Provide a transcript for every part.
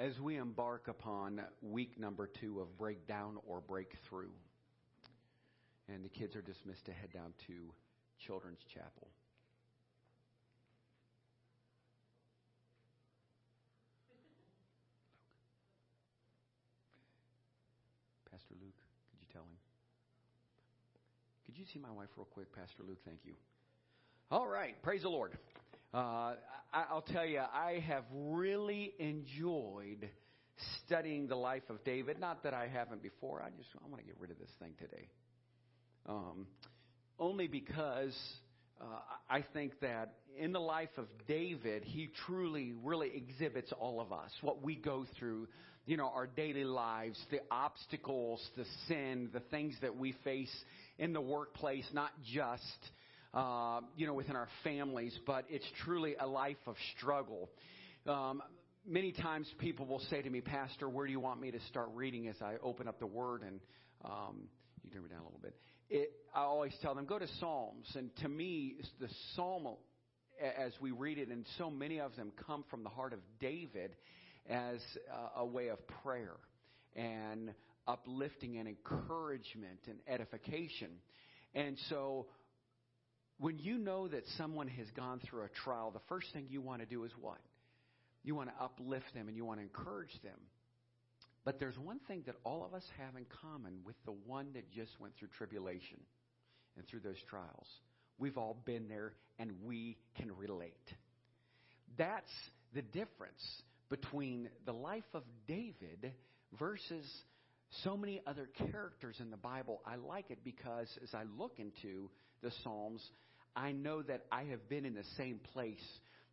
as we embark upon week number two of breakdown or breakthrough. And the kids are dismissed to head down to Children's Chapel. Pastor Luke, could you tell him? Could you see my wife real quick, Pastor Luke? Thank you. All right, praise the Lord. Uh, I, will tell you, I have really enjoyed studying the life of David. Not that I haven't before. I just I want to get rid of this thing today. Um, only because uh, I think that in the life of David, he truly, really exhibits all of us, what we go through, you know, our daily lives, the obstacles, the sin, the things that we face in the workplace, not just uh, you know, within our families, but it's truly a life of struggle. Um, many times people will say to me, Pastor, where do you want me to start reading as I open up the Word? And um, you turn me down a little bit. It, I always tell them, go to Psalms. And to me, the Psalm, as we read it, and so many of them come from the heart of David as a way of prayer and uplifting and encouragement and edification. And so when you know that someone has gone through a trial, the first thing you want to do is what? You want to uplift them and you want to encourage them. But there's one thing that all of us have in common with the one that just went through tribulation and through those trials. We've all been there and we can relate. That's the difference between the life of David versus so many other characters in the Bible. I like it because as I look into the Psalms, I know that I have been in the same place,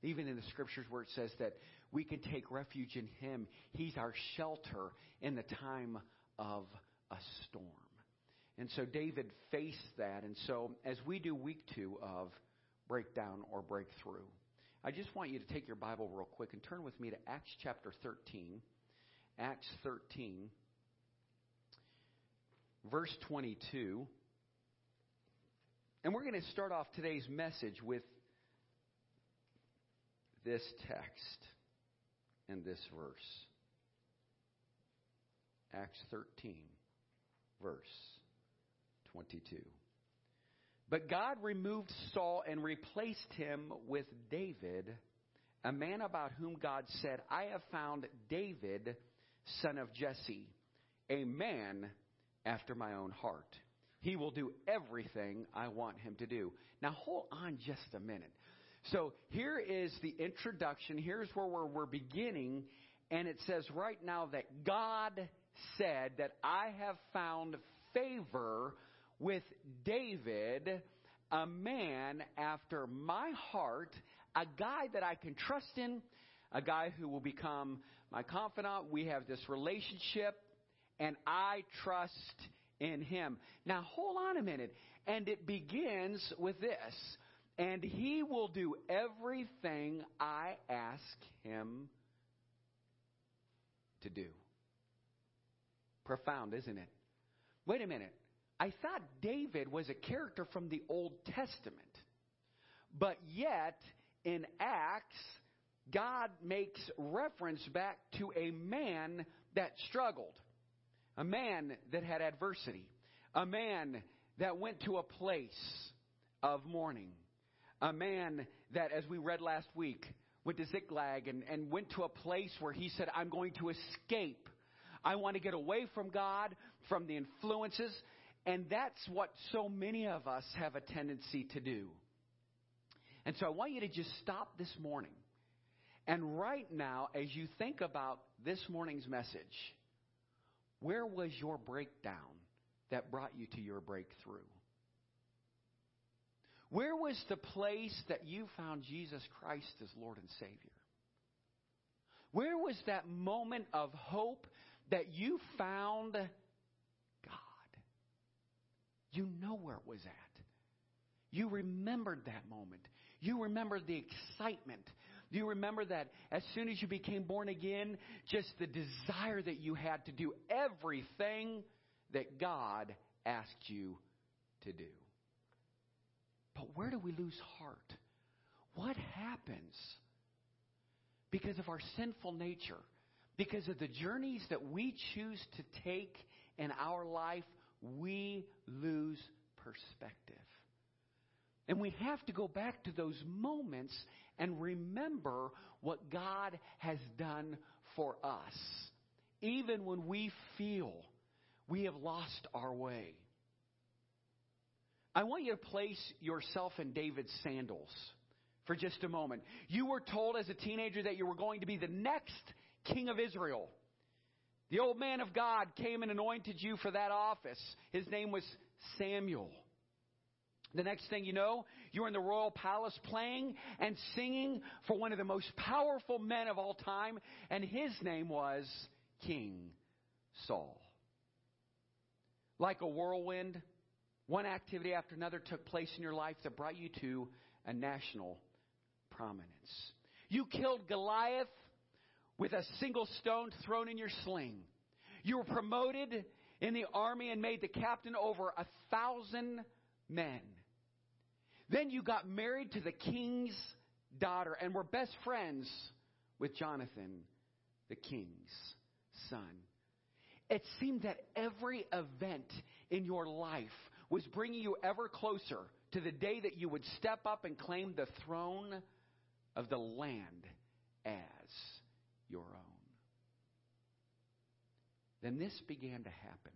even in the scriptures where it says that we can take refuge in Him. He's our shelter in the time of a storm. And so David faced that. And so as we do week two of breakdown or breakthrough, I just want you to take your Bible real quick and turn with me to Acts chapter 13. Acts 13, verse 22. And we're going to start off today's message with this text and this verse. Acts 13, verse 22. But God removed Saul and replaced him with David, a man about whom God said, I have found David, son of Jesse, a man after my own heart. He will do everything I want him to do. Now, hold on just a minute. So, here is the introduction. Here's where we're, we're beginning. And it says right now that God said that I have found favor with David, a man after my heart, a guy that I can trust in, a guy who will become my confidant. We have this relationship, and I trust in him. Now, hold on a minute. And it begins with this and he will do everything I ask him to do. Profound, isn't it? Wait a minute. I thought David was a character from the Old Testament. But yet, in Acts, God makes reference back to a man that struggled a man that had adversity, a man that went to a place of mourning, a man that, as we read last week, went to Ziklag and, and went to a place where he said, I'm going to escape. I want to get away from God, from the influences. And that's what so many of us have a tendency to do. And so I want you to just stop this morning. And right now, as you think about this morning's message, where was your breakdown that brought you to your breakthrough? Where was the place that you found Jesus Christ as Lord and Savior? Where was that moment of hope that you found God? You know where it was at. You remembered that moment. You remembered the excitement do you remember that as soon as you became born again, just the desire that you had to do everything that God asked you to do? But where do we lose heart? What happens? Because of our sinful nature, Because of the journeys that we choose to take in our life, we lose perspective. And we have to go back to those moments and remember what God has done for us, even when we feel we have lost our way. I want you to place yourself in David's sandals for just a moment. You were told as a teenager that you were going to be the next king of Israel. The old man of God came and anointed you for that office. His name was Samuel. The next thing you know, you're in the royal palace playing and singing for one of the most powerful men of all time, and his name was King Saul. Like a whirlwind, one activity after another took place in your life that brought you to a national prominence. You killed Goliath with a single stone thrown in your sling. You were promoted in the army and made the captain over a thousand men. Then you got married to the king's daughter and were best friends with Jonathan, the king's son. It seemed that every event in your life was bringing you ever closer to the day that you would step up and claim the throne of the land as your own. Then this began to happen.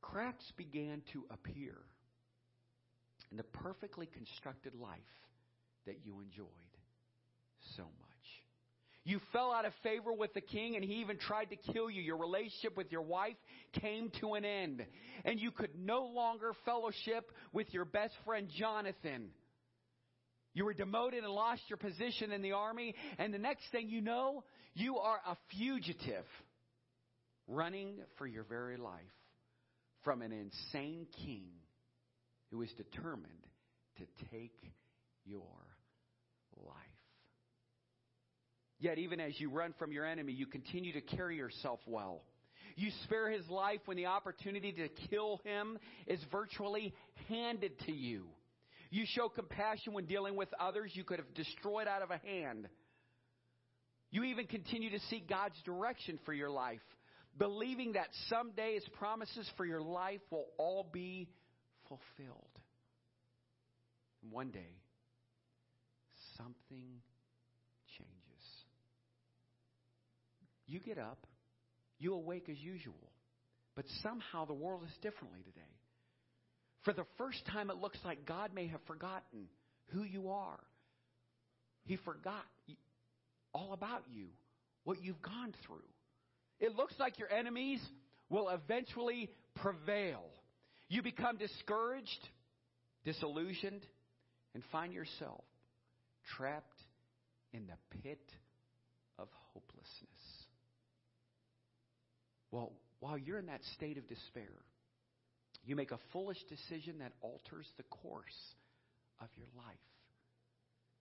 Cracks began to appear in the perfectly constructed life that you enjoyed so much. You fell out of favor with the king and he even tried to kill you. Your relationship with your wife came to an end. And you could no longer fellowship with your best friend Jonathan. You were demoted and lost your position in the army. And the next thing you know, you are a fugitive running for your very life from an insane king who is determined to take your life. Yet, even as you run from your enemy, you continue to carry yourself well. You spare his life when the opportunity to kill him is virtually handed to you. You show compassion when dealing with others you could have destroyed out of a hand. You even continue to seek God's direction for your life, believing that someday his promises for your life will all be fulfilled. And one day, something changes. You get up, you awake as usual. But somehow the world is differently today. For the first time, it looks like God may have forgotten who you are. He forgot all about you, what you've gone through. It looks like your enemies will eventually prevail. You become discouraged, disillusioned, and find yourself trapped in the pit of hopelessness. Well, while you're in that state of despair, you make a foolish decision that alters the course of your life,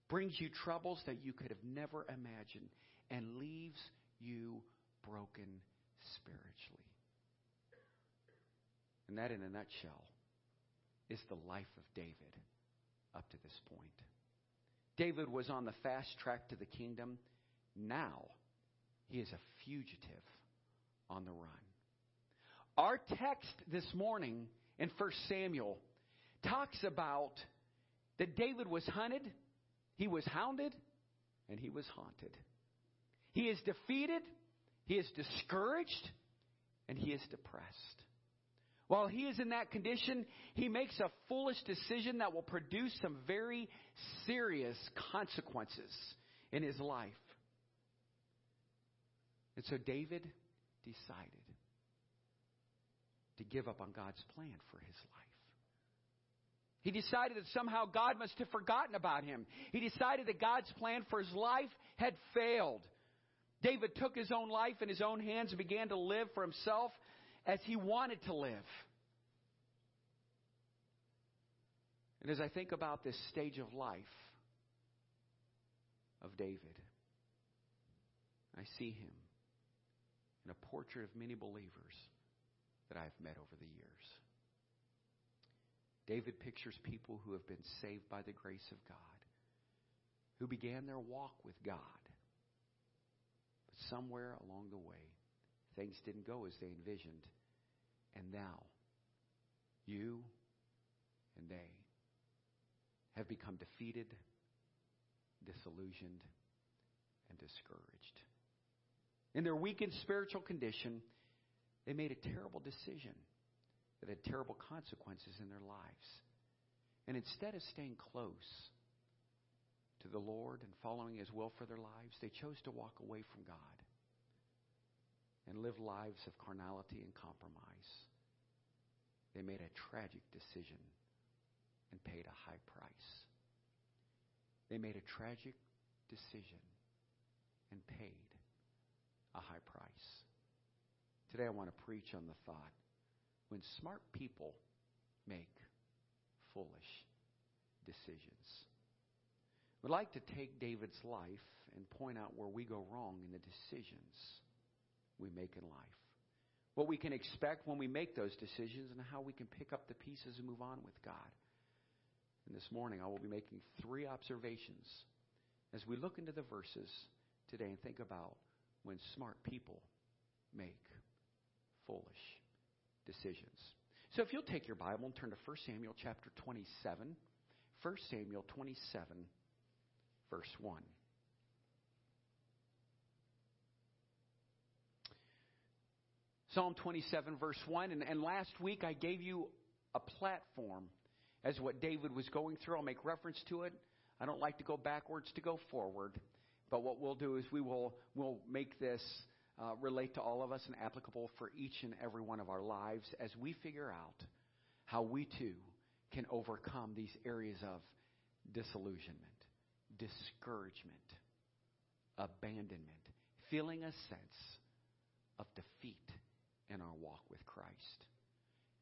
brings you troubles that you could have never imagined, and leaves you broken spiritually. And that, in a nutshell, is the life of David up to this point. David was on the fast track to the kingdom. Now he is a fugitive on the run. Our text this morning in 1 Samuel talks about that David was hunted, he was hounded, and he was haunted. He is defeated, he is discouraged, and he is depressed. While he is in that condition, he makes a foolish decision that will produce some very serious consequences in his life. And so David decided to give up on God's plan for his life. He decided that somehow God must have forgotten about him. He decided that God's plan for his life had failed. David took his own life in his own hands and began to live for himself as he wanted to live. And as I think about this stage of life of David, I see him in a portrait of many believers that I've met over the years. David pictures people who have been saved by the grace of God, who began their walk with God, but somewhere along the way, things didn't go as they envisioned. And now, you and they have become defeated, disillusioned, and discouraged. In their weakened spiritual condition, they made a terrible decision that had terrible consequences in their lives. And instead of staying close to the Lord and following His will for their lives, they chose to walk away from God and live lives of carnality and compromise. They made a tragic decision and paid a high price. They made a tragic decision and paid a high price. Today I want to preach on the thought when smart people make foolish decisions. I'd like to take David's life and point out where we go wrong in the decisions we make in life. What we can expect when we make those decisions and how we can pick up the pieces and move on with God. And this morning I will be making three observations as we look into the verses today and think about when smart people make foolish decisions. So if you'll take your Bible and turn to 1 Samuel chapter 27, 1 Samuel 27, verse 1. Psalm 27, verse 1. And, and last week I gave you a platform as what David was going through. I'll make reference to it. I don't like to go backwards to go forward. But what we'll do is we will we'll make this uh, relate to all of us and applicable for each and every one of our lives as we figure out how we too can overcome these areas of disillusionment, discouragement, abandonment, feeling a sense of defeat in our walk with Christ.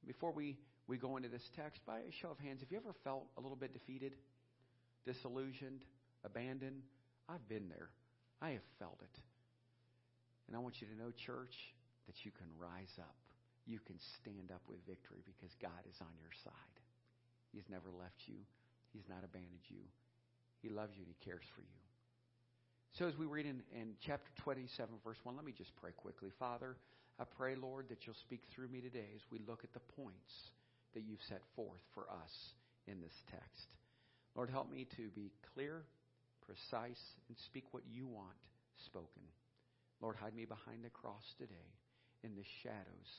Before we, we go into this text, by a show of hands, have you ever felt a little bit defeated, disillusioned, abandoned? I've been there. I have felt it. And I want you to know, church, that you can rise up. You can stand up with victory because God is on your side. He's never left you, He's not abandoned you. He loves you and He cares for you. So, as we read in, in chapter 27, verse 1, let me just pray quickly. Father, I pray, Lord, that you'll speak through me today as we look at the points that you've set forth for us in this text. Lord, help me to be clear, precise, and speak what you want spoken. Lord, hide me behind the cross today in the shadows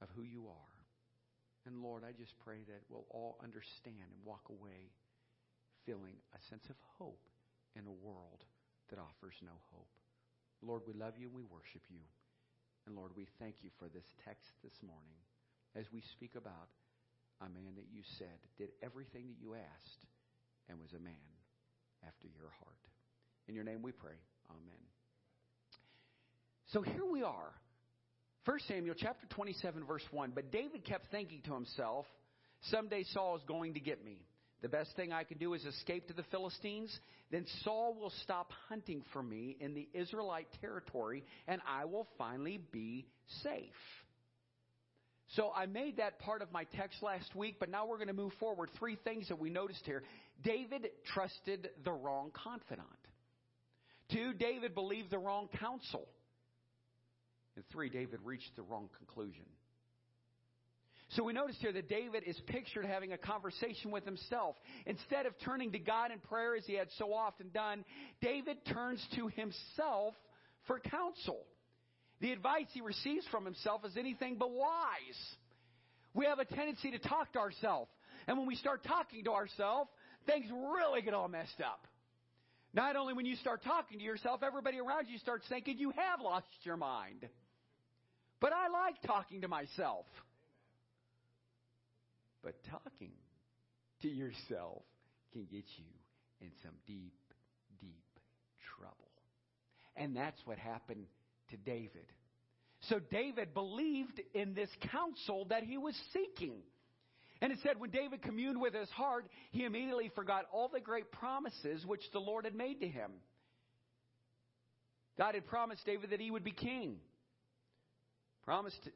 of who you are. And Lord, I just pray that we'll all understand and walk away feeling a sense of hope in a world that offers no hope. Lord, we love you and we worship you. And Lord, we thank you for this text this morning as we speak about a man that you said did everything that you asked and was a man after your heart. In your name we pray. Amen. So here we are. 1 Samuel chapter 27 verse 1. But David kept thinking to himself, someday Saul is going to get me. The best thing I can do is escape to the Philistines. Then Saul will stop hunting for me in the Israelite territory and I will finally be safe. So I made that part of my text last week, but now we're going to move forward. Three things that we noticed here. David trusted the wrong confidant. Two, David believed the wrong counsel. And three, David reached the wrong conclusion. So we notice here that David is pictured having a conversation with himself. Instead of turning to God in prayer as he had so often done, David turns to himself for counsel. The advice he receives from himself is anything but wise. We have a tendency to talk to ourselves. And when we start talking to ourselves, things really get all messed up. Not only when you start talking to yourself, everybody around you starts thinking you have lost your mind. But I like talking to myself. But talking to yourself can get you in some deep, deep trouble. And that's what happened to David. So David believed in this counsel that he was seeking. And it said when David communed with his heart, he immediately forgot all the great promises which the Lord had made to him. God had promised David that he would be king. Promised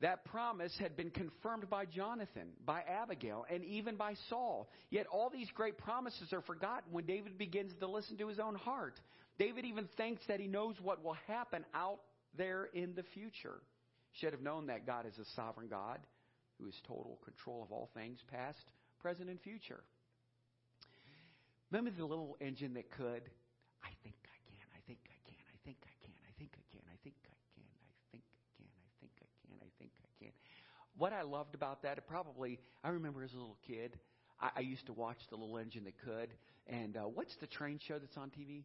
that promise had been confirmed by Jonathan, by Abigail, and even by Saul. Yet all these great promises are forgotten when David begins to listen to his own heart. David even thinks that he knows what will happen out there in the future. Should have known that God is a sovereign God who is total control of all things, past, present, and future. Remember the little engine that could? I think I can, I think I can, I think I can, I think I can, I think I can, I think I can, I think I can, I think I can. What I loved about that, it probably, I remember as a little kid, I, I used to watch the little engine that could. And uh, what's the train show that's on TV?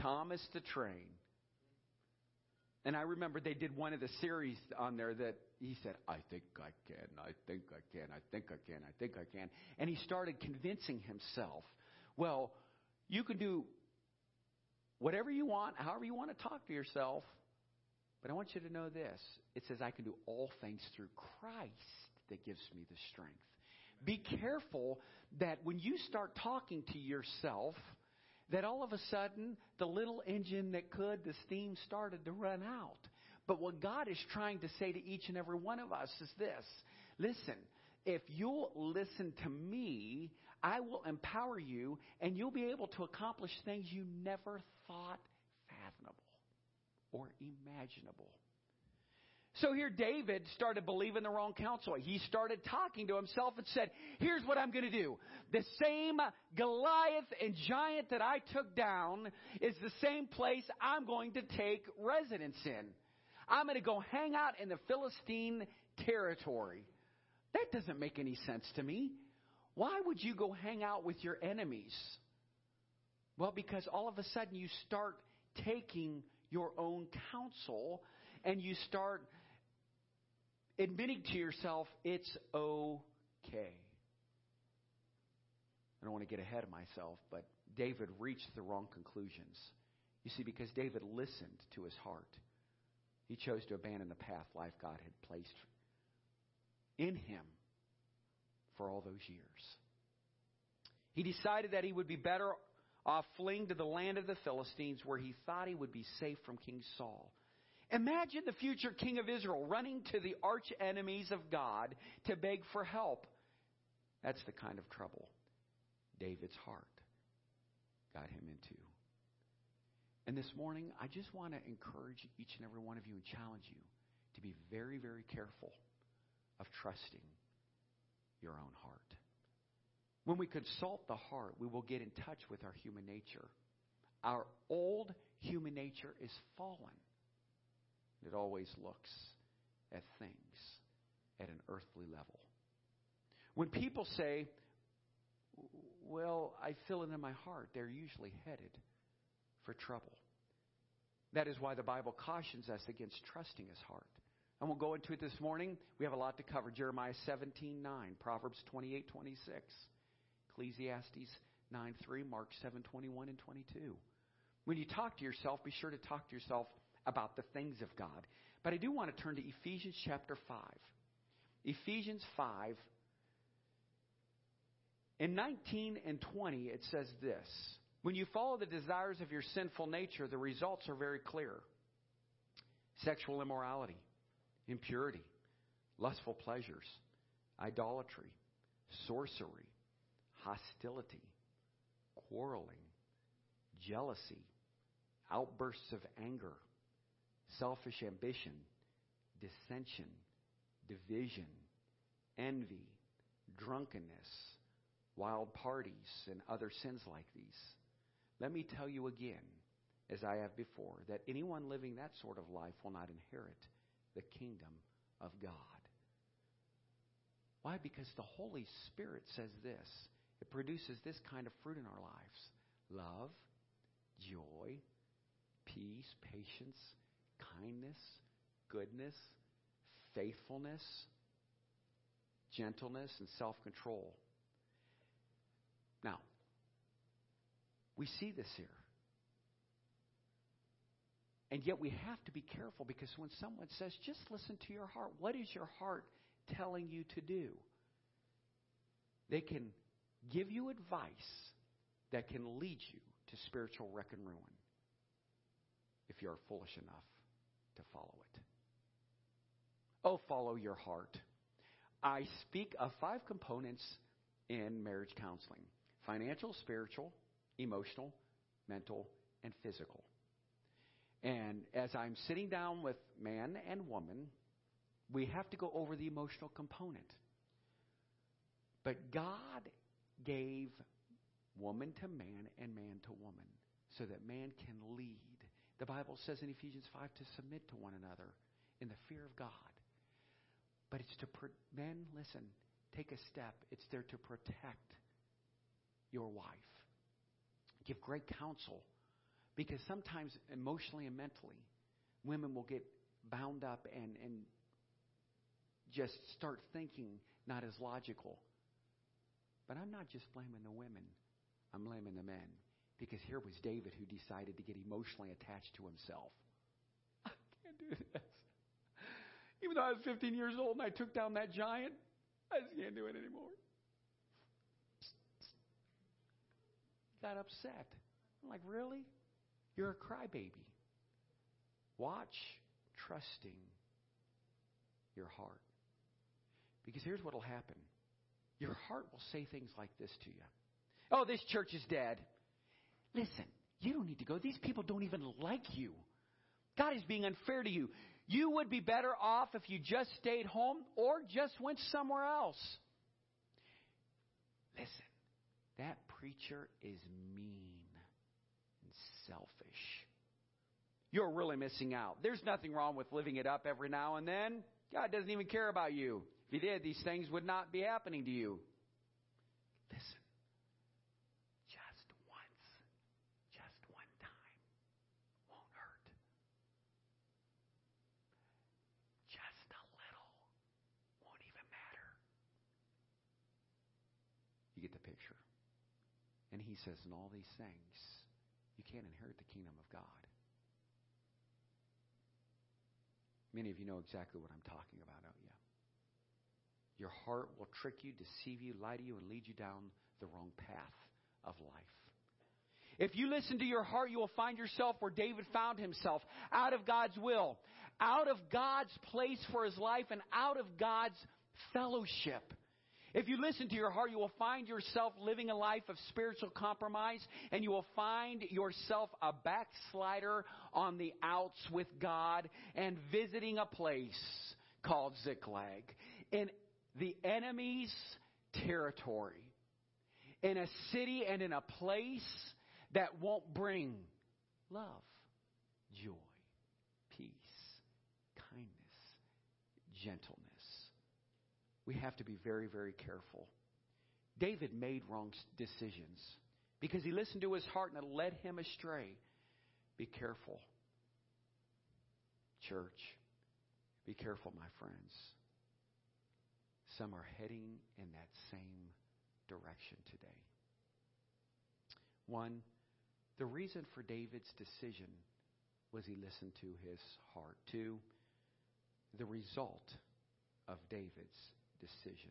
Thomas the Train. And I remember they did one of the series on there that he said, I think I can, I think I can, I think I can, I think I can. And he started convincing himself, well, you can do whatever you want, however you want to talk to yourself. But I want you to know this it says, I can do all things through Christ that gives me the strength. Be careful that when you start talking to yourself, that all of a sudden the little engine that could, the steam started to run out. But what God is trying to say to each and every one of us is this listen, if you'll listen to me, I will empower you and you'll be able to accomplish things you never thought or imaginable. So here David started believing the wrong counsel. He started talking to himself and said, here's what I'm going to do. The same Goliath and giant that I took down is the same place I'm going to take residence in. I'm going to go hang out in the Philistine territory. That doesn't make any sense to me. Why would you go hang out with your enemies? Well, because all of a sudden you start taking your own counsel and you start admitting to yourself, it's okay. I don't want to get ahead of myself, but David reached the wrong conclusions. You see, because David listened to his heart, he chose to abandon the path life God had placed in him for all those years. He decided that he would be better off fleeing to the land of the Philistines where he thought he would be safe from King Saul. Imagine the future king of Israel running to the arch enemies of God to beg for help. That's the kind of trouble David's heart got him into. And this morning, I just want to encourage each and every one of you and challenge you to be very, very careful of trusting your own heart. When we consult the heart, we will get in touch with our human nature. Our old human nature is fallen. It always looks at things at an earthly level. When people say, Well, I feel it in my heart, they're usually headed for trouble. That is why the Bible cautions us against trusting his heart. And we'll go into it this morning. We have a lot to cover. Jeremiah 17 9, Proverbs 28 26, Ecclesiastes 9 3, Mark 7 21 and 22. When you talk to yourself, be sure to talk to yourself about the things of God. But I do want to turn to Ephesians chapter 5. Ephesians 5. In 19 and 20, it says this When you follow the desires of your sinful nature, the results are very clear sexual immorality, impurity, lustful pleasures, idolatry, sorcery, hostility, quarreling, jealousy, outbursts of anger selfish ambition, dissension, division, envy, drunkenness, wild parties, and other sins like these. Let me tell you again, as I have before, that anyone living that sort of life will not inherit the kingdom of God. Why? Because the Holy Spirit says this it produces this kind of fruit in our lives love, joy, peace, patience, kindness, goodness, faithfulness, gentleness, and self control. Now, we see this here. And yet we have to be careful because when someone says, just listen to your heart, what is your heart telling you to do? They can give you advice that can lead you to spiritual wreck and ruin if you are foolish enough to follow it. Oh, follow your heart. I speak of five components in marriage counseling financial, spiritual, emotional, mental, and physical. And as I'm sitting down with man and woman, we have to go over the emotional component. But God gave woman to man and man to woman so that man can lead. The Bible says in Ephesians 5 to submit to one another in the fear of God. But it's to, pro- men, listen, take a step. It's there to protect your wife. Give great counsel. Because sometimes emotionally and mentally, women will get bound up and, and just start thinking not as logical. But I'm not just blaming the women, I'm blaming the men. Because here was David who decided to get emotionally attached to himself. I can't do this. Even though I was 15 years old and I took down that giant, I just can't do it anymore. Got upset. I'm like, really? You're a crybaby. Watch trusting your heart. Because here's what will happen your heart will say things like this to you Oh, this church is dead. Listen, you don't need to go. These people don't even like you. God is being unfair to you. You would be better off if you just stayed home or just went somewhere else. Listen, that preacher is mean and selfish. You're really missing out. There's nothing wrong with living it up every now and then. God doesn't even care about you. If He did, these things would not be happening to you. Listen, just once, just one time won't hurt. Just a little won't even matter. You get the picture. And he says, in all these things, you can't inherit the kingdom of God. Many of you know exactly what I'm talking about, don't you? Your heart will trick you, deceive you, lie to you, and lead you down the wrong path of life. If you listen to your heart, you will find yourself where David found himself, out of God's will, out of God's place for his life, and out of God's fellowship. If you listen to your heart, you will find yourself living a life of spiritual compromise, and you will find yourself a backslider on the outs with God and visiting a place called Ziklag in the enemy's territory, in a city and in a place that won't bring love, joy, peace, kindness, gentleness we have to be very, very careful. David made wrong decisions because he listened to his heart and it led him astray. Be careful, church. Be careful, my friends. Some are heading in that same direction today. One, the reason for David's decision was he listened to his heart. Two, the result of David's decision.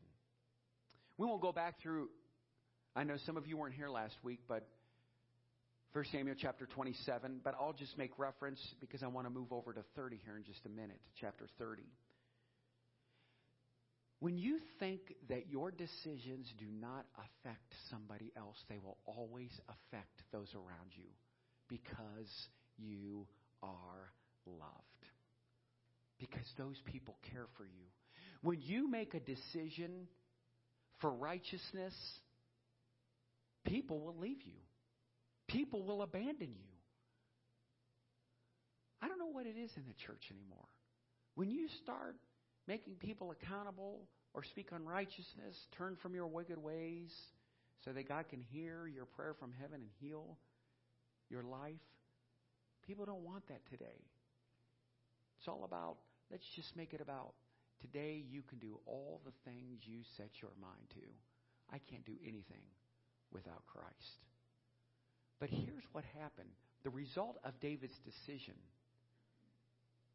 We won't go back through, I know some of you weren't here last week, but 1 Samuel chapter 27, but I'll just make reference because I want to move over to 30 here in just a minute, chapter 30. When you think that your decisions do not affect somebody else, they will always affect those around you because you are loved. Because those people care for you. When you make a decision for righteousness, people will leave you. People will abandon you. I don't know what it is in the church anymore. When you start making people accountable or speak unrighteousness, turn from your wicked ways so that God can hear your prayer from heaven and heal your life, people don't want that today. It's all about, let's just make it about Today, you can do all the things you set your mind to. I can't do anything without Christ. But here's what happened the result of David's decision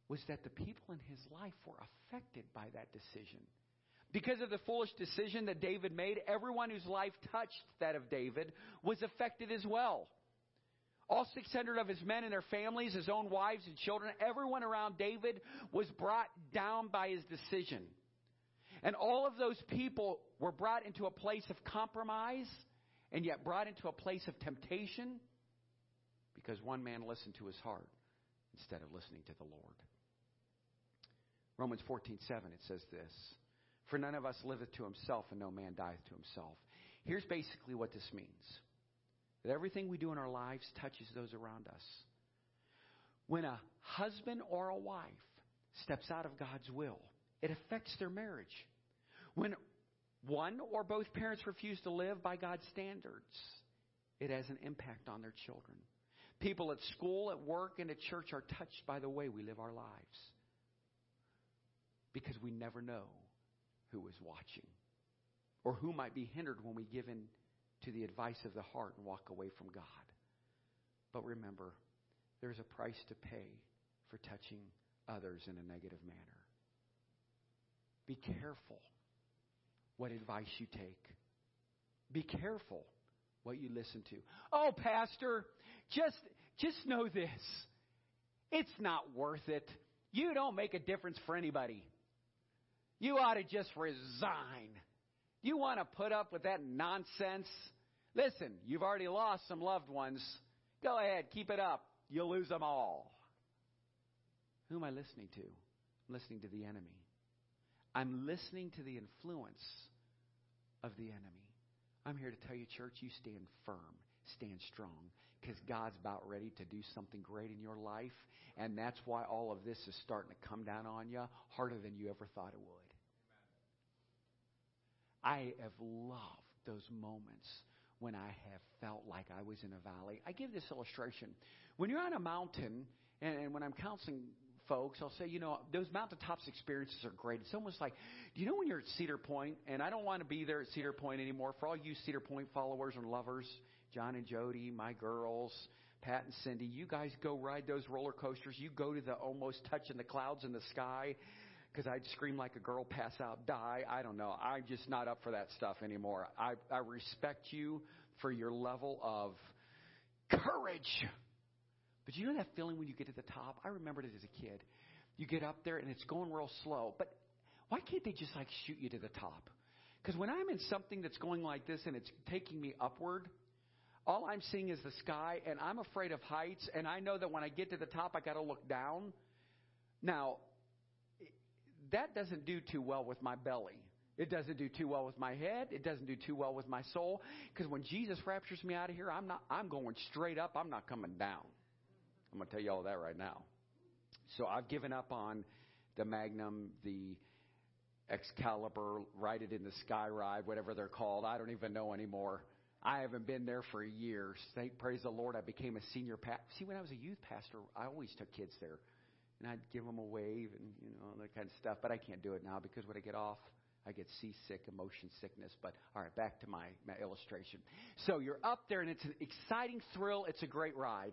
was that the people in his life were affected by that decision. Because of the foolish decision that David made, everyone whose life touched that of David was affected as well. All 600 of his men and their families, his own wives and children, everyone around David was brought down by his decision. And all of those people were brought into a place of compromise and yet brought into a place of temptation because one man listened to his heart instead of listening to the Lord. Romans 14, 7, it says this For none of us liveth to himself, and no man dieth to himself. Here's basically what this means that everything we do in our lives touches those around us. When a husband or a wife steps out of God's will, it affects their marriage. When one or both parents refuse to live by God's standards, it has an impact on their children. People at school, at work, and at church are touched by the way we live our lives because we never know who is watching or who might be hindered when we give in to the advice of the heart and walk away from God. But remember, there's a price to pay for touching others in a negative manner. Be careful what advice you take. Be careful what you listen to. Oh, pastor, just just know this. It's not worth it. You don't make a difference for anybody. You ought to just resign. You want to put up with that nonsense? Listen, you've already lost some loved ones. Go ahead, keep it up. You'll lose them all. Who am I listening to? I'm listening to the enemy. I'm listening to the influence of the enemy. I'm here to tell you, church, you stand firm, stand strong, because God's about ready to do something great in your life. And that's why all of this is starting to come down on you harder than you ever thought it would. I have loved those moments when I have felt like I was in a valley. I give this illustration. When you're on a mountain, and, and when I'm counseling folks, I'll say, you know, those mountaintops experiences are great. It's almost like, do you know when you're at Cedar Point, and I don't want to be there at Cedar Point anymore. For all you Cedar Point followers and lovers, John and Jody, my girls, Pat and Cindy, you guys go ride those roller coasters. You go to the almost touching the clouds in the sky because I'd scream like a girl, pass out, die. I don't know. I'm just not up for that stuff anymore. I, I respect you for your level of courage. But you know that feeling when you get to the top? I remembered it as a kid. You get up there and it's going real slow. But why can't they just like shoot you to the top? Because when I'm in something that's going like this and it's taking me upward, all I'm seeing is the sky and I'm afraid of heights and I know that when I get to the top I got to look down. Now, that doesn't do too well with my belly. It doesn't do too well with my head. It doesn't do too well with my soul. Because when Jesus raptures me out of here, I'm not. I'm going straight up. I'm not coming down. I'm going to tell you all that right now. So I've given up on the Magnum, the Excalibur, Ride It in the Sky ride, whatever they're called. I don't even know anymore. I haven't been there for years. Thank praise the Lord. I became a senior pastor. See, when I was a youth pastor, I always took kids there and I'd give them a wave and you know all that kind of stuff. But I can't do it now because when I get off, I get seasick, emotion sickness. But all right, back to my, my illustration. So you're up there and it's an exciting thrill. It's a great ride.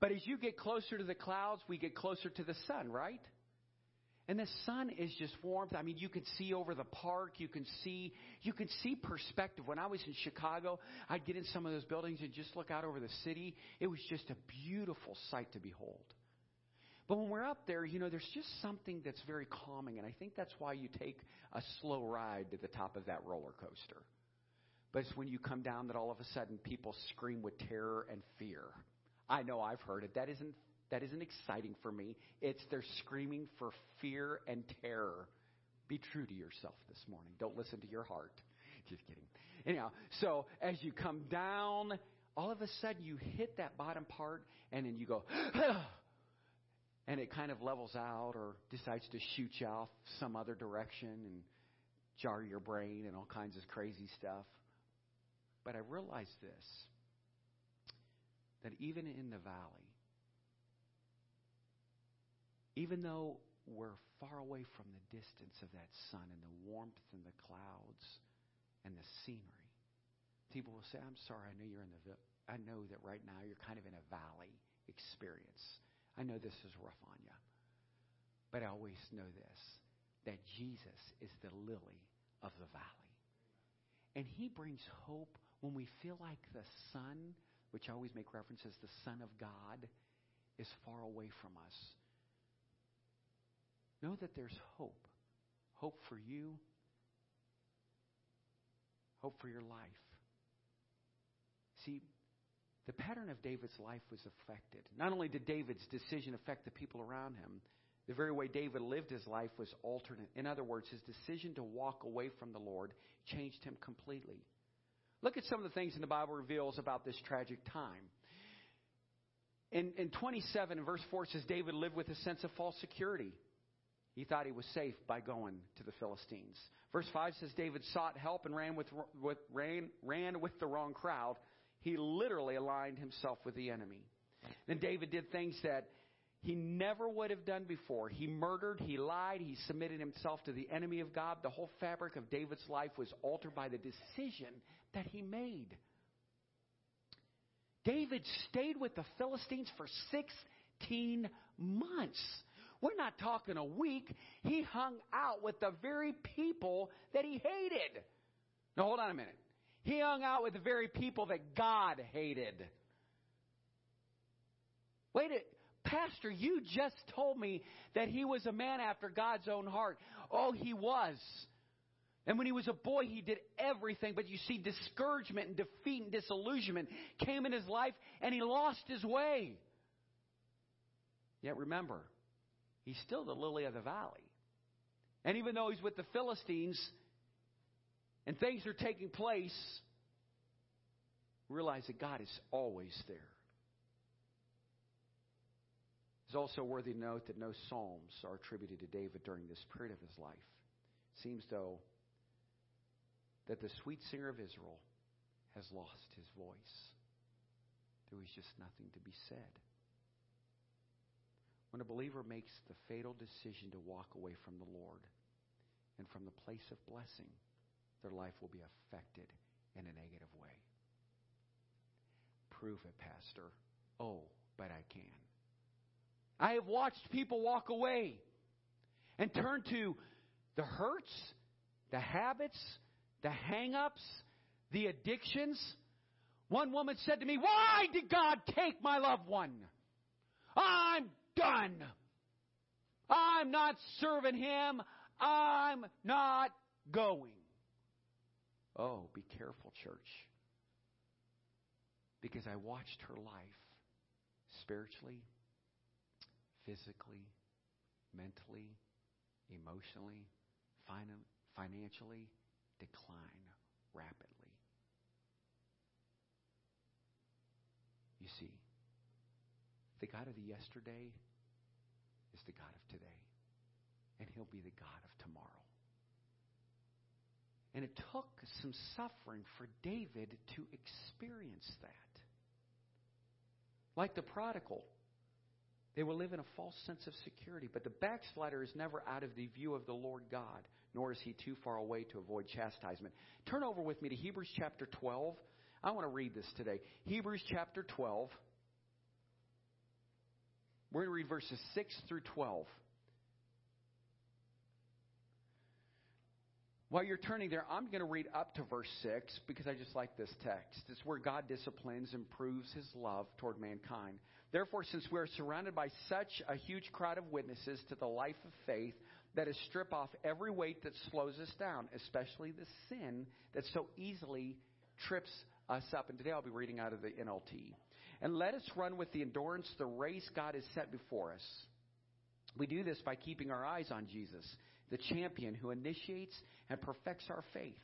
But as you get closer to the clouds, we get closer to the sun, right? And the sun is just warmth. I mean, you can see over the park. You can see, you can see perspective. When I was in Chicago, I'd get in some of those buildings and just look out over the city. It was just a beautiful sight to behold. But when we're up there, you know, there's just something that's very calming, and I think that's why you take a slow ride to the top of that roller coaster. But it's when you come down that all of a sudden people scream with terror and fear. I know I've heard it. That isn't that isn't exciting for me. It's they're screaming for fear and terror. Be true to yourself this morning. Don't listen to your heart. Just kidding. Anyhow, so as you come down, all of a sudden you hit that bottom part, and then you go. Ah! And it kind of levels out or decides to shoot you off some other direction and jar your brain and all kinds of crazy stuff. But I realized this that even in the valley, even though we're far away from the distance of that sun and the warmth and the clouds and the scenery, people will say, I'm sorry, I know you're in the, I know that right now you're kind of in a valley experience. I know this is rough on you. But I always know this that Jesus is the lily of the valley. And he brings hope when we feel like the sun, which I always make reference as the Son of God, is far away from us. Know that there's hope. Hope for you, hope for your life. See, the pattern of David's life was affected. Not only did David's decision affect the people around him, the very way David lived his life was altered. In other words, his decision to walk away from the Lord changed him completely. Look at some of the things in the Bible reveals about this tragic time. In, in 27, verse 4 says, David lived with a sense of false security. He thought he was safe by going to the Philistines. Verse 5 says, David sought help and ran with, with, ran, ran with the wrong crowd. He literally aligned himself with the enemy. Then David did things that he never would have done before. He murdered, he lied, he submitted himself to the enemy of God. The whole fabric of David's life was altered by the decision that he made. David stayed with the Philistines for 16 months. We're not talking a week. He hung out with the very people that he hated. Now, hold on a minute. He hung out with the very people that God hated. Wait a Pastor, you just told me that he was a man after God's own heart. Oh, he was. And when he was a boy, he did everything. But you see, discouragement and defeat and disillusionment came in his life, and he lost his way. Yet remember, he's still the lily of the valley. And even though he's with the Philistines and things are taking place, realize that God is always there. It's also worthy to note that no psalms are attributed to David during this period of his life. It seems, though, that the sweet singer of Israel has lost his voice. There was just nothing to be said. When a believer makes the fatal decision to walk away from the Lord and from the place of blessing, their life will be affected in a negative way. Prove it, Pastor. Oh, but I can. I have watched people walk away and turn to the hurts, the habits, the hang ups, the addictions. One woman said to me, Why did God take my loved one? I'm done. I'm not serving him. I'm not going. Oh, be careful, church. Because I watched her life spiritually, physically, mentally, emotionally, financially decline rapidly. You see, the God of the yesterday is the God of today, and He'll be the God of tomorrow. And it took some suffering for David to experience that. Like the prodigal, they will live in a false sense of security. But the backslider is never out of the view of the Lord God, nor is he too far away to avoid chastisement. Turn over with me to Hebrews chapter 12. I want to read this today. Hebrews chapter 12. We're going to read verses 6 through 12. While you're turning there, I'm going to read up to verse 6 because I just like this text. It's where God disciplines and proves his love toward mankind. Therefore, since we are surrounded by such a huge crowd of witnesses to the life of faith, that is strip off every weight that slows us down, especially the sin that so easily trips us up. And today I'll be reading out of the NLT. And let us run with the endurance the race God has set before us. We do this by keeping our eyes on Jesus, the champion who initiates and perfects our faith.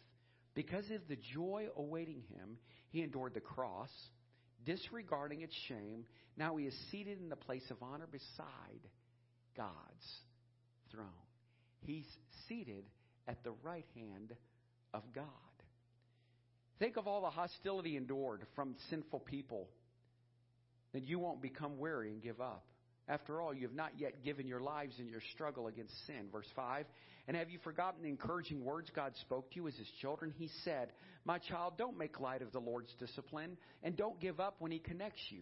Because of the joy awaiting him, he endured the cross disregarding its shame, now he is seated in the place of honor beside God's throne. He's seated at the right hand of God. Think of all the hostility endured from sinful people, then you won't become weary and give up. After all, you have not yet given your lives in your struggle against sin. Verse 5 And have you forgotten the encouraging words God spoke to you as his children? He said, My child, don't make light of the Lord's discipline, and don't give up when he connects you.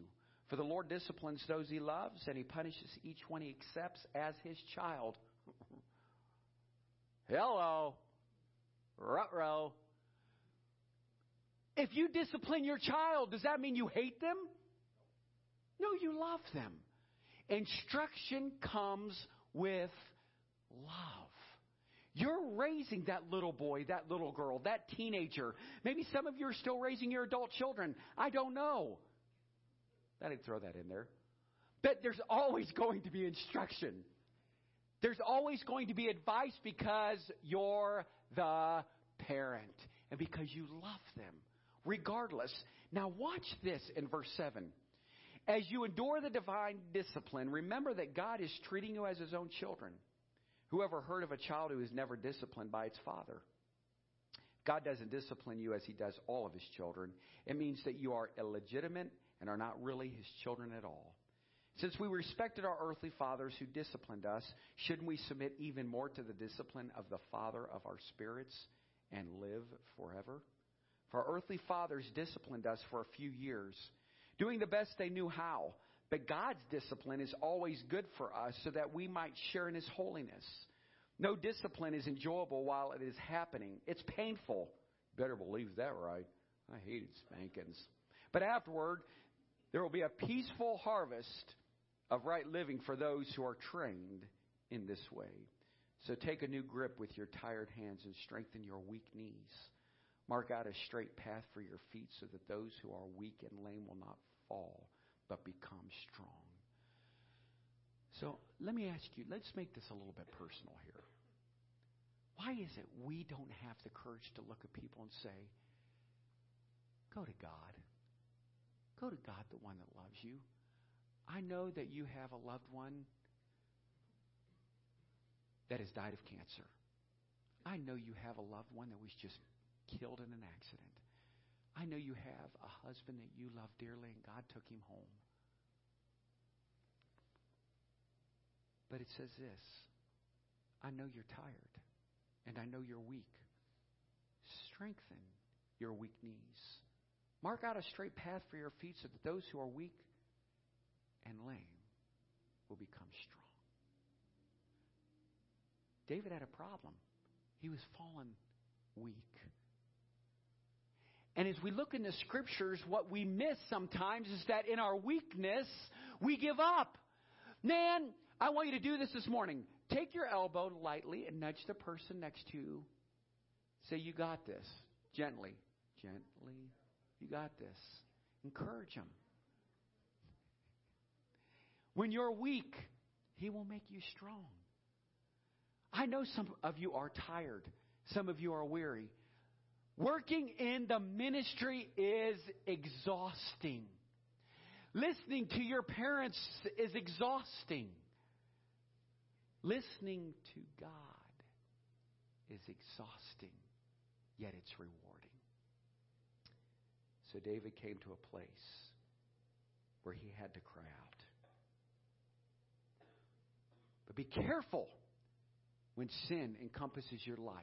For the Lord disciplines those he loves, and he punishes each one he accepts as his child. Hello. Rutro. If you discipline your child, does that mean you hate them? No, you love them. Instruction comes with love. You're raising that little boy, that little girl, that teenager. Maybe some of you are still raising your adult children. I don't know. I didn't throw that in there. But there's always going to be instruction. There's always going to be advice because you're the parent and because you love them, regardless. Now, watch this in verse 7. As you endure the divine discipline, remember that God is treating you as his own children. Whoever heard of a child who is never disciplined by its father? God doesn't discipline you as he does all of his children. It means that you are illegitimate and are not really his children at all. Since we respected our earthly fathers who disciplined us, shouldn't we submit even more to the discipline of the Father of our spirits and live forever? For our earthly fathers disciplined us for a few years, doing the best they knew how. But God's discipline is always good for us so that we might share in His holiness. No discipline is enjoyable while it is happening. It's painful. Better believe that, right? I hated spankings. But afterward, there will be a peaceful harvest of right living for those who are trained in this way. So take a new grip with your tired hands and strengthen your weak knees. Mark out a straight path for your feet so that those who are weak and lame will not fall but become strong. So let me ask you, let's make this a little bit personal here. Why is it we don't have the courage to look at people and say, Go to God. Go to God, the one that loves you. I know that you have a loved one that has died of cancer. I know you have a loved one that was just killed in an accident. I know you have a husband that you love dearly and God took him home. But it says this I know you're tired and I know you're weak. Strengthen your weak knees. Mark out a straight path for your feet so that those who are weak and lame will become strong. David had a problem. He was fallen weak. And as we look in the scriptures, what we miss sometimes is that in our weakness, we give up. Man, I want you to do this this morning. Take your elbow lightly and nudge the person next to you. Say, You got this. Gently. Gently. You got this. Encourage them. When you're weak, He will make you strong. I know some of you are tired, some of you are weary. Working in the ministry is exhausting. Listening to your parents is exhausting. Listening to God is exhausting, yet it's rewarding. So David came to a place where he had to cry out. But be careful when sin encompasses your life.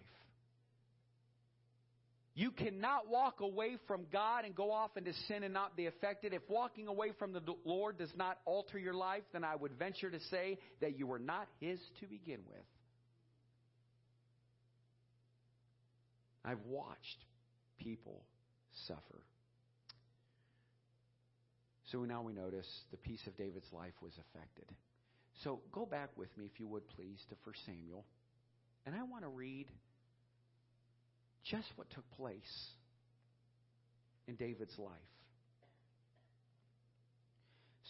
You cannot walk away from God and go off into sin and not be affected. If walking away from the Lord does not alter your life, then I would venture to say that you were not His to begin with. I've watched people suffer. So now we notice the peace of David's life was affected. So go back with me, if you would please, to 1 Samuel. And I want to read just what took place in David's life.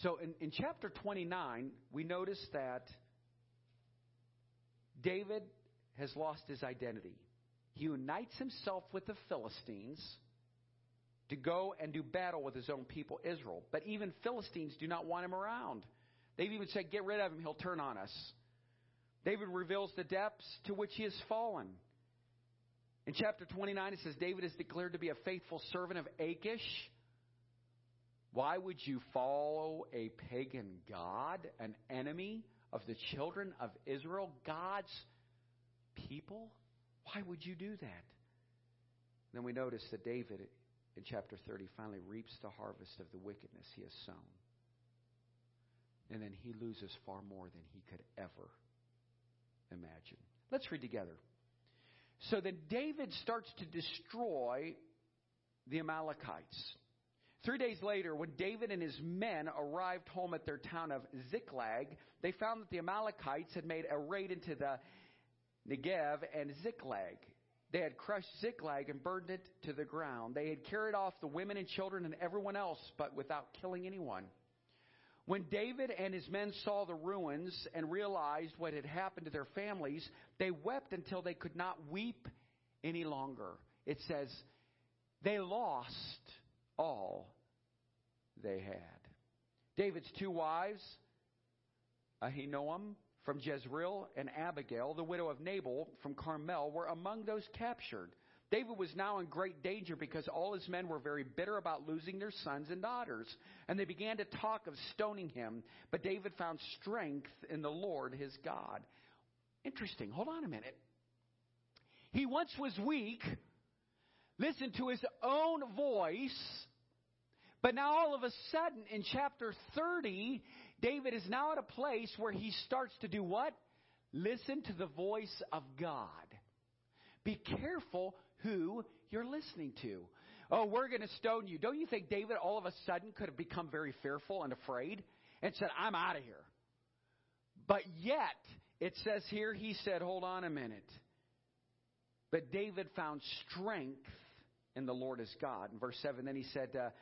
So in, in chapter 29, we notice that David has lost his identity. He unites himself with the Philistines to go and do battle with his own people, Israel. But even Philistines do not want him around. They've even said, Get rid of him, he'll turn on us. David reveals the depths to which he has fallen. In chapter 29, it says David is declared to be a faithful servant of Achish. Why would you follow a pagan god, an enemy of the children of Israel, God's people? Why would you do that? Then we notice that David, in chapter 30, finally reaps the harvest of the wickedness he has sown. And then he loses far more than he could ever imagine. Let's read together. So then David starts to destroy the Amalekites. Three days later, when David and his men arrived home at their town of Ziklag, they found that the Amalekites had made a raid into the Negev and Ziklag. They had crushed Ziklag and burned it to the ground. They had carried off the women and children and everyone else, but without killing anyone. When David and his men saw the ruins and realized what had happened to their families, they wept until they could not weep any longer. It says, they lost all they had. David's two wives, Ahinoam from Jezreel and Abigail, the widow of Nabal from Carmel, were among those captured. David was now in great danger because all his men were very bitter about losing their sons and daughters. And they began to talk of stoning him. But David found strength in the Lord his God. Interesting. Hold on a minute. He once was weak, listened to his own voice, but now all of a sudden in chapter 30, David is now at a place where he starts to do what? Listen to the voice of God. Be careful who you're listening to. Oh, we're going to stone you. Don't you think David all of a sudden could have become very fearful and afraid and said, I'm out of here? But yet, it says here, he said, Hold on a minute. But David found strength in the Lord his God. In verse 7, then he said to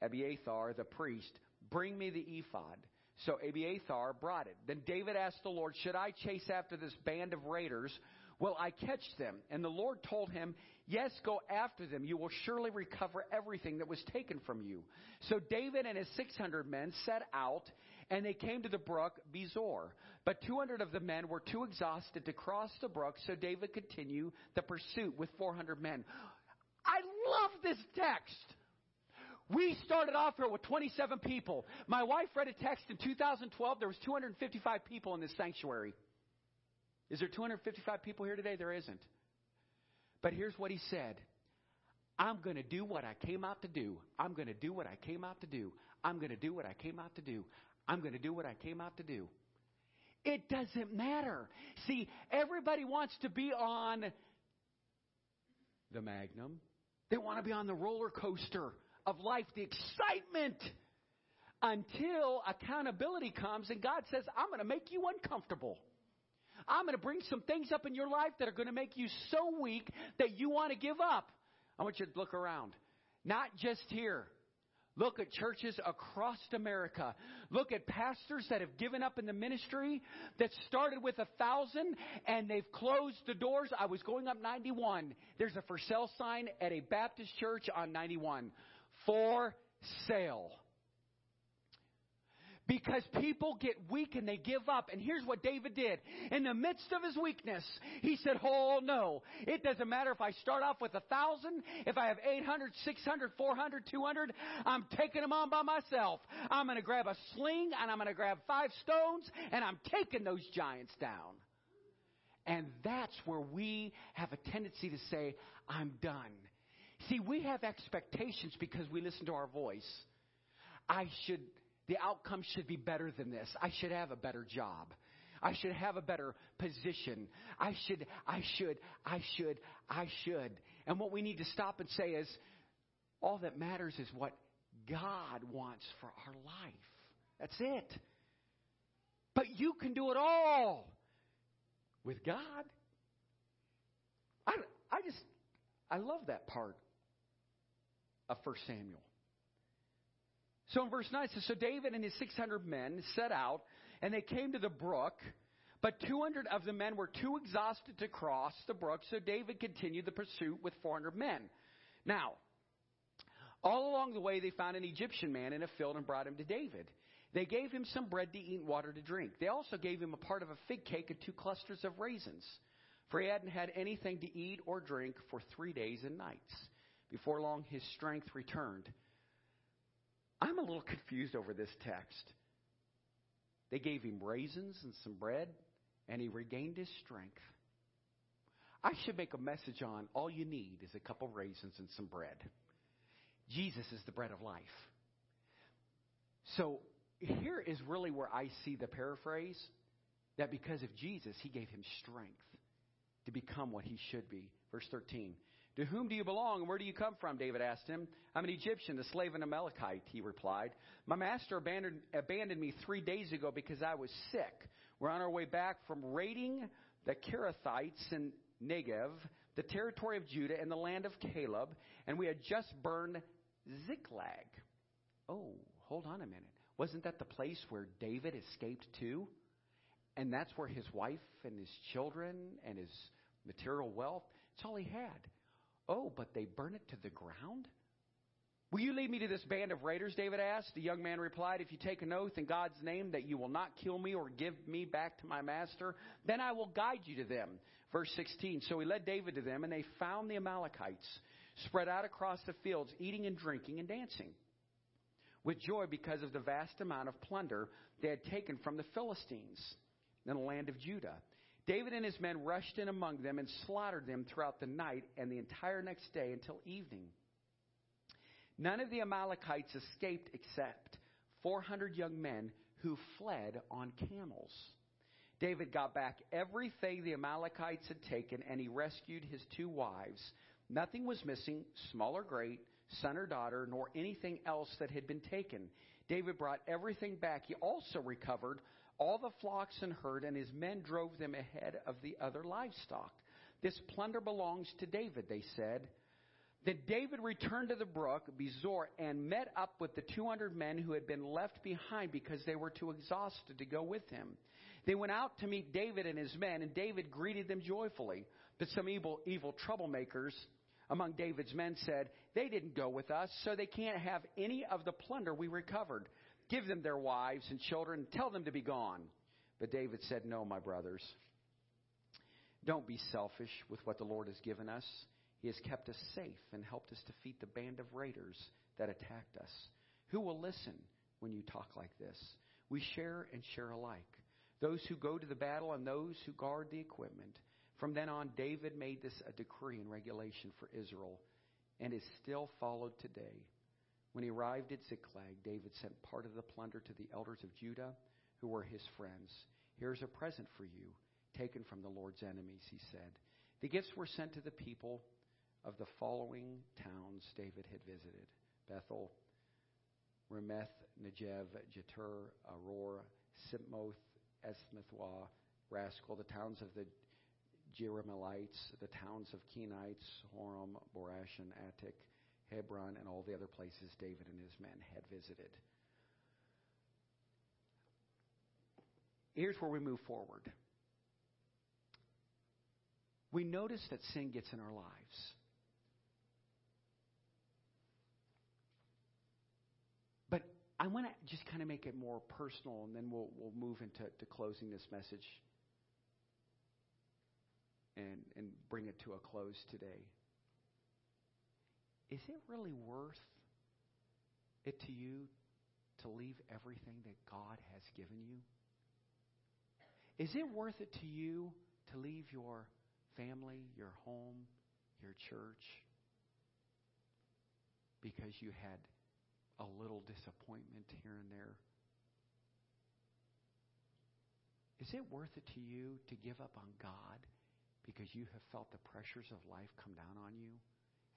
Abiathar, the priest, Bring me the ephod. So Abiathar brought it. Then David asked the Lord, Should I chase after this band of raiders? Will I catch them? And the Lord told him, Yes, go after them. You will surely recover everything that was taken from you. So David and his 600 men set out, and they came to the brook Besor. But 200 of the men were too exhausted to cross the brook, so David continued the pursuit with 400 men. I love this text. We started off here with 27 people. My wife read a text in 2012. There was 255 people in this sanctuary. Is there 255 people here today? There isn't. But here's what he said I'm going to do what I came out to do. I'm going to do what I came out to do. I'm going to do what I came out to do. I'm going to do what I came out to do. It doesn't matter. See, everybody wants to be on the Magnum. They want to be on the roller coaster of life, the excitement, until accountability comes and God says, I'm going to make you uncomfortable. I'm going to bring some things up in your life that are going to make you so weak that you want to give up. I want you to look around. Not just here. Look at churches across America. Look at pastors that have given up in the ministry that started with a thousand and they've closed the doors. I was going up 91. There's a for sale sign at a Baptist church on 91. For sale. Because people get weak and they give up. And here's what David did. In the midst of his weakness, he said, Oh no. It doesn't matter if I start off with a thousand, if I have 800, 600, 400, 200, I'm taking them on by myself. I'm going to grab a sling and I'm going to grab five stones and I'm taking those giants down. And that's where we have a tendency to say, I'm done. See, we have expectations because we listen to our voice. I should the outcome should be better than this. I should have a better job. I should have a better position. I should, I should, I should, I should. And what we need to stop and say is, all that matters is what God wants for our life. That's it. But you can do it all with God. I, I just, I love that part of 1 Samuel. So in verse 9 it says, So David and his 600 men set out, and they came to the brook, but 200 of the men were too exhausted to cross the brook, so David continued the pursuit with 400 men. Now, all along the way they found an Egyptian man in a field and brought him to David. They gave him some bread to eat and water to drink. They also gave him a part of a fig cake and two clusters of raisins, for he hadn't had anything to eat or drink for three days and nights. Before long, his strength returned I'm a little confused over this text. They gave him raisins and some bread, and he regained his strength. I should make a message on all you need is a couple raisins and some bread. Jesus is the bread of life. So here is really where I see the paraphrase that because of Jesus, he gave him strength to become what he should be. Verse 13. To whom do you belong and where do you come from? David asked him. I'm an Egyptian, the slave of an Amalekite, he replied. My master abandoned, abandoned me three days ago because I was sick. We're on our way back from raiding the Kerethites in Negev, the territory of Judah, and the land of Caleb, and we had just burned Ziklag. Oh, hold on a minute. Wasn't that the place where David escaped to? And that's where his wife and his children and his material wealth, it's all he had. Oh, but they burn it to the ground? Will you lead me to this band of raiders? David asked. The young man replied, If you take an oath in God's name that you will not kill me or give me back to my master, then I will guide you to them. Verse 16. So he led David to them, and they found the Amalekites spread out across the fields, eating and drinking and dancing with joy because of the vast amount of plunder they had taken from the Philistines in the land of Judah. David and his men rushed in among them and slaughtered them throughout the night and the entire next day until evening. None of the Amalekites escaped except 400 young men who fled on camels. David got back everything the Amalekites had taken, and he rescued his two wives. Nothing was missing, small or great, son or daughter, nor anything else that had been taken. David brought everything back. He also recovered all the flocks and herd, and his men drove them ahead of the other livestock. This plunder belongs to David, they said. Then David returned to the brook, Besor, and met up with the 200 men who had been left behind because they were too exhausted to go with him. They went out to meet David and his men, and David greeted them joyfully. But some evil, evil troublemakers among David's men said, They didn't go with us, so they can't have any of the plunder we recovered. Give them their wives and children, tell them to be gone. But David said, No, my brothers. Don't be selfish with what the Lord has given us. He has kept us safe and helped us defeat the band of raiders that attacked us. Who will listen when you talk like this? We share and share alike. Those who go to the battle and those who guard the equipment. From then on, David made this a decree and regulation for Israel and is still followed today. When he arrived at Ziklag, David sent part of the plunder to the elders of Judah who were his friends. Here's a present for you, taken from the Lord's enemies, he said. The gifts were sent to the people of the following towns David had visited Bethel, Ramoth, Negev, Jattir, Aroer, Siphmoth, Eshtemoa, Rascal, the towns of the Jerahmeelites, the towns of Kenites, Hormah, Borash, and Attic, Hebron, and all the other places David and his men had visited. Here's where we move forward. We notice that sin gets in our lives. But I want to just kind of make it more personal, and then we'll we'll move into to closing this message and and bring it to a close today. Is it really worth it to you to leave everything that God has given you? Is it worth it to you to leave your family, your home, your church because you had a little disappointment here and there? Is it worth it to you to give up on God because you have felt the pressures of life come down on you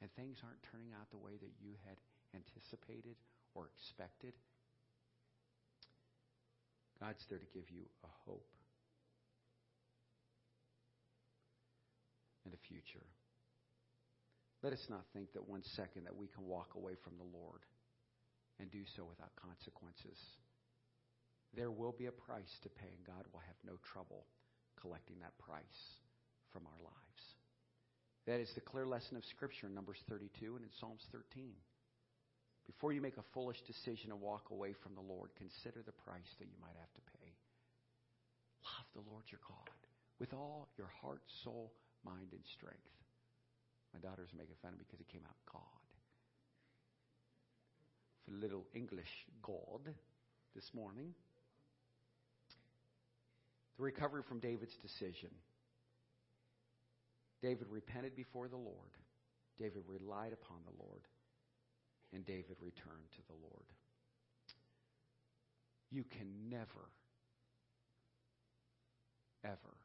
and things aren't turning out the way that you had anticipated or expected? God's there to give you a hope and a future. Let us not think that one second that we can walk away from the Lord and do so without consequences. There will be a price to pay, and God will have no trouble collecting that price from our lives. That is the clear lesson of Scripture in Numbers 32 and in Psalms 13. Before you make a foolish decision to walk away from the Lord, consider the price that you might have to pay. Love the Lord your God with all your heart, soul, mind, and strength. My daughter's making fun of me because it came out God for little English God this morning. The recovery from David's decision. David repented before the Lord. David relied upon the Lord. And David returned to the Lord. You can never, ever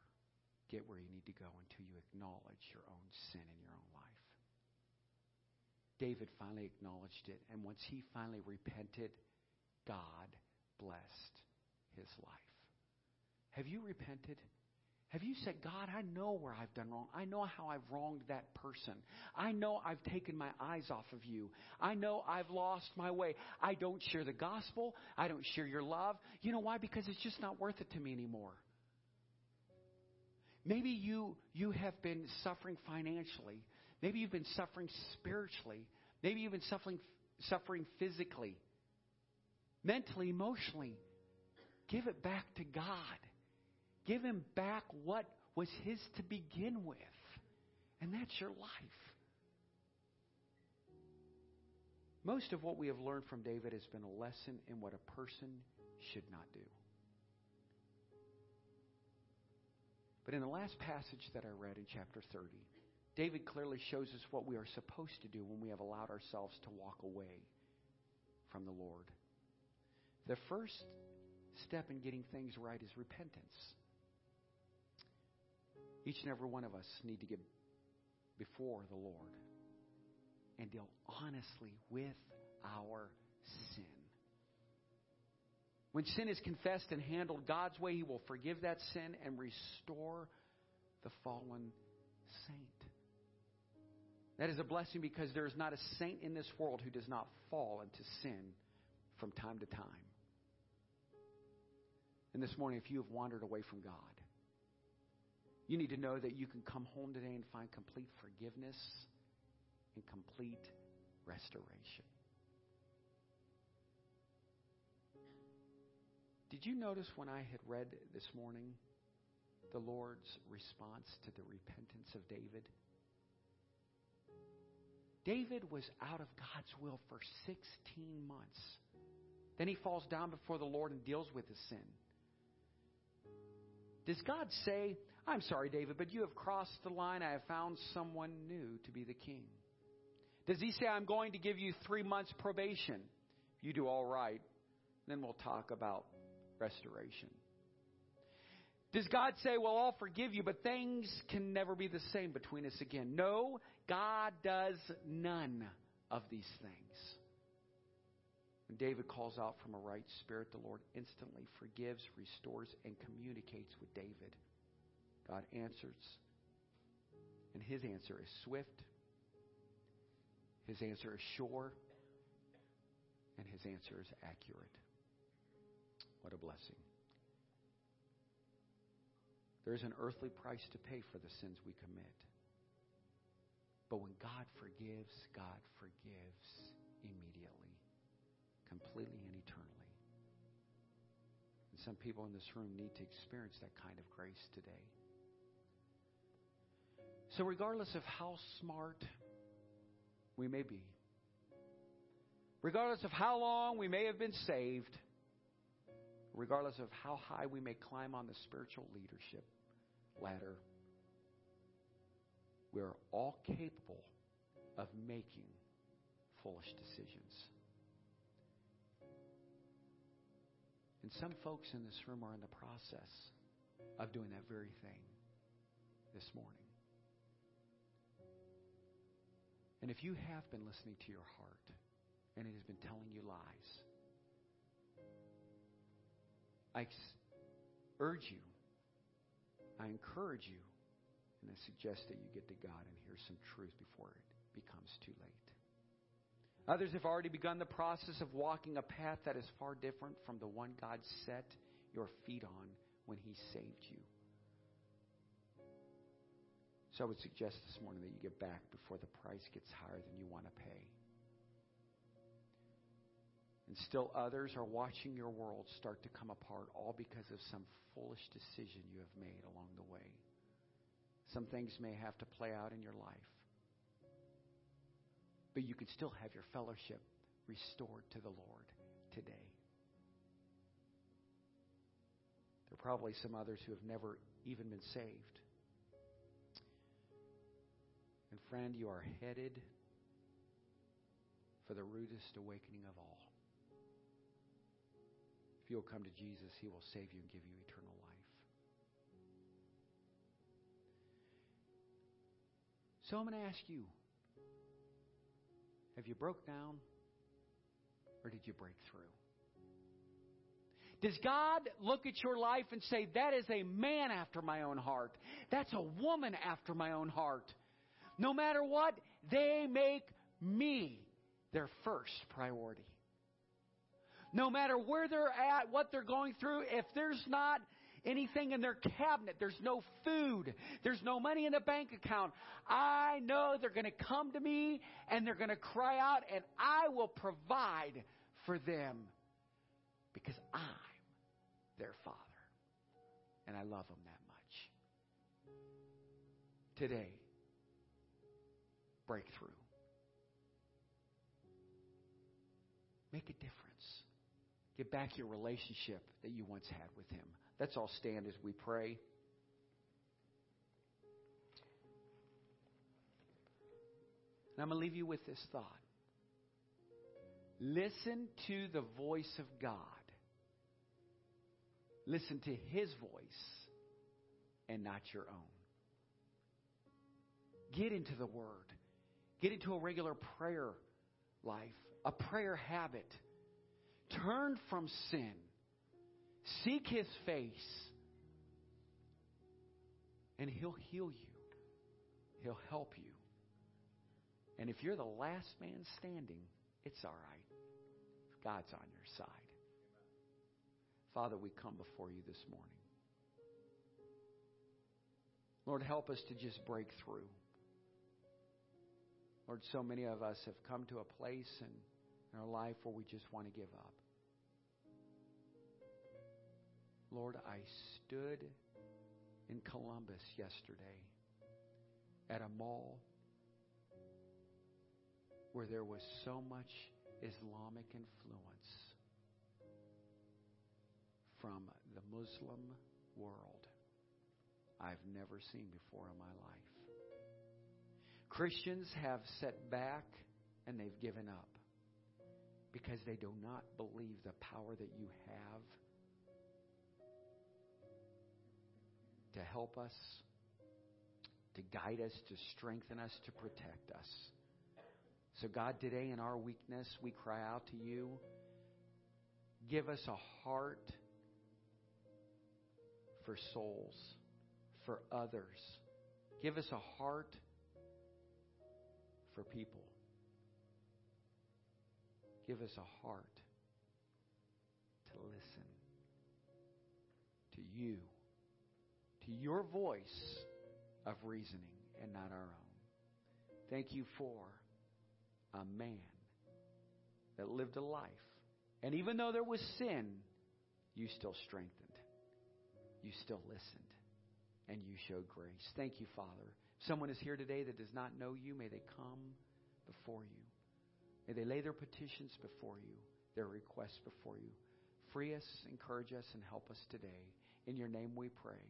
get where you need to go until you acknowledge your own sin in your own life. David finally acknowledged it. And once he finally repented, God blessed his life. Have you repented? Have you said, God, I know where I've done wrong. I know how I've wronged that person. I know I've taken my eyes off of you. I know I've lost my way. I don't share the gospel. I don't share your love. You know why? Because it's just not worth it to me anymore. Maybe you, you have been suffering financially. Maybe you've been suffering spiritually. Maybe you've been suffering, suffering physically, mentally, emotionally. Give it back to God. Give Him back what was His to begin with. And that's your life. Most of what we have learned from David has been a lesson in what a person should not do. But in the last passage that I read in chapter 30, David clearly shows us what we are supposed to do when we have allowed ourselves to walk away from the Lord. The first step in getting things right is repentance. Each and every one of us need to get before the Lord and deal honestly with our sin. When sin is confessed and handled God's way, He will forgive that sin and restore the fallen saint. That is a blessing because there is not a saint in this world who does not fall into sin from time to time. And this morning, if you have wandered away from God, you need to know that you can come home today and find complete forgiveness and complete restoration. Did you notice when I had read this morning the Lord's response to the repentance of David? David was out of God's will for 16 months. Then he falls down before the Lord and deals with his sin. Does God say, I'm sorry, David, but you have crossed the line. I have found someone new to be the king? Does he say, I'm going to give you three months probation? If you do all right, then we'll talk about restoration. Does God say, Well, I'll forgive you, but things can never be the same between us again? No, God does none of these things. When David calls out from a right spirit, the Lord instantly forgives, restores, and communicates with David. God answers, and his answer is swift, his answer is sure, and his answer is accurate. What a blessing. There's an earthly price to pay for the sins we commit. But when God forgives, God forgives immediately, completely and eternally. And some people in this room need to experience that kind of grace today. So, regardless of how smart we may be, regardless of how long we may have been saved, regardless of how high we may climb on the spiritual leadership ladder, we are all capable of making foolish decisions. And some folks in this room are in the process of doing that very thing this morning. And if you have been listening to your heart and it has been telling you lies, I urge you, I encourage you, and I suggest that you get to God and hear some truth before it becomes too late. Others have already begun the process of walking a path that is far different from the one God set your feet on when He saved you. So I would suggest this morning that you get back before the price gets higher than you want to pay. And still others are watching your world start to come apart, all because of some foolish decision you have made along the way. Some things may have to play out in your life. But you can still have your fellowship restored to the Lord today. There are probably some others who have never even been saved. And friend, you are headed for the rudest awakening of all. If you'll come to Jesus, he will save you and give you eternal life. So I'm going to ask you have you broke down or did you break through? Does God look at your life and say, That is a man after my own heart? That's a woman after my own heart. No matter what, they make me their first priority. No matter where they're at, what they're going through, if there's not anything in their cabinet, there's no food, there's no money in the bank account, I know they're going to come to me and they're going to cry out, and I will provide for them because I'm their Father. And I love them that much. Today, breakthrough. Make a difference. Get back your relationship that you once had with Him. Let's all stand as we pray. And I'm going to leave you with this thought. Listen to the voice of God. Listen to His voice and not your own. Get into the Word. Get into a regular prayer life, a prayer habit. Turn from sin. Seek His face. And He'll heal you, He'll help you. And if you're the last man standing, it's all right. God's on your side. Father, we come before you this morning. Lord, help us to just break through. Lord, so many of us have come to a place in, in our life where we just want to give up. Lord, I stood in Columbus yesterday at a mall where there was so much Islamic influence from the Muslim world I've never seen before in my life. Christians have set back and they've given up because they do not believe the power that you have to help us, to guide us, to strengthen us, to protect us. So, God, today in our weakness, we cry out to you. Give us a heart for souls, for others. Give us a heart for people. Give us a heart to listen to you, to your voice of reasoning and not our own. Thank you for a man that lived a life. And even though there was sin, you still strengthened. You still listened. And you showed grace. Thank you, Father. Someone is here today that does not know you, may they come before you. May they lay their petitions before you, their requests before you. Free us, encourage us, and help us today. In your name we pray.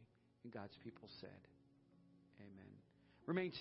And God's people said, Amen. Remain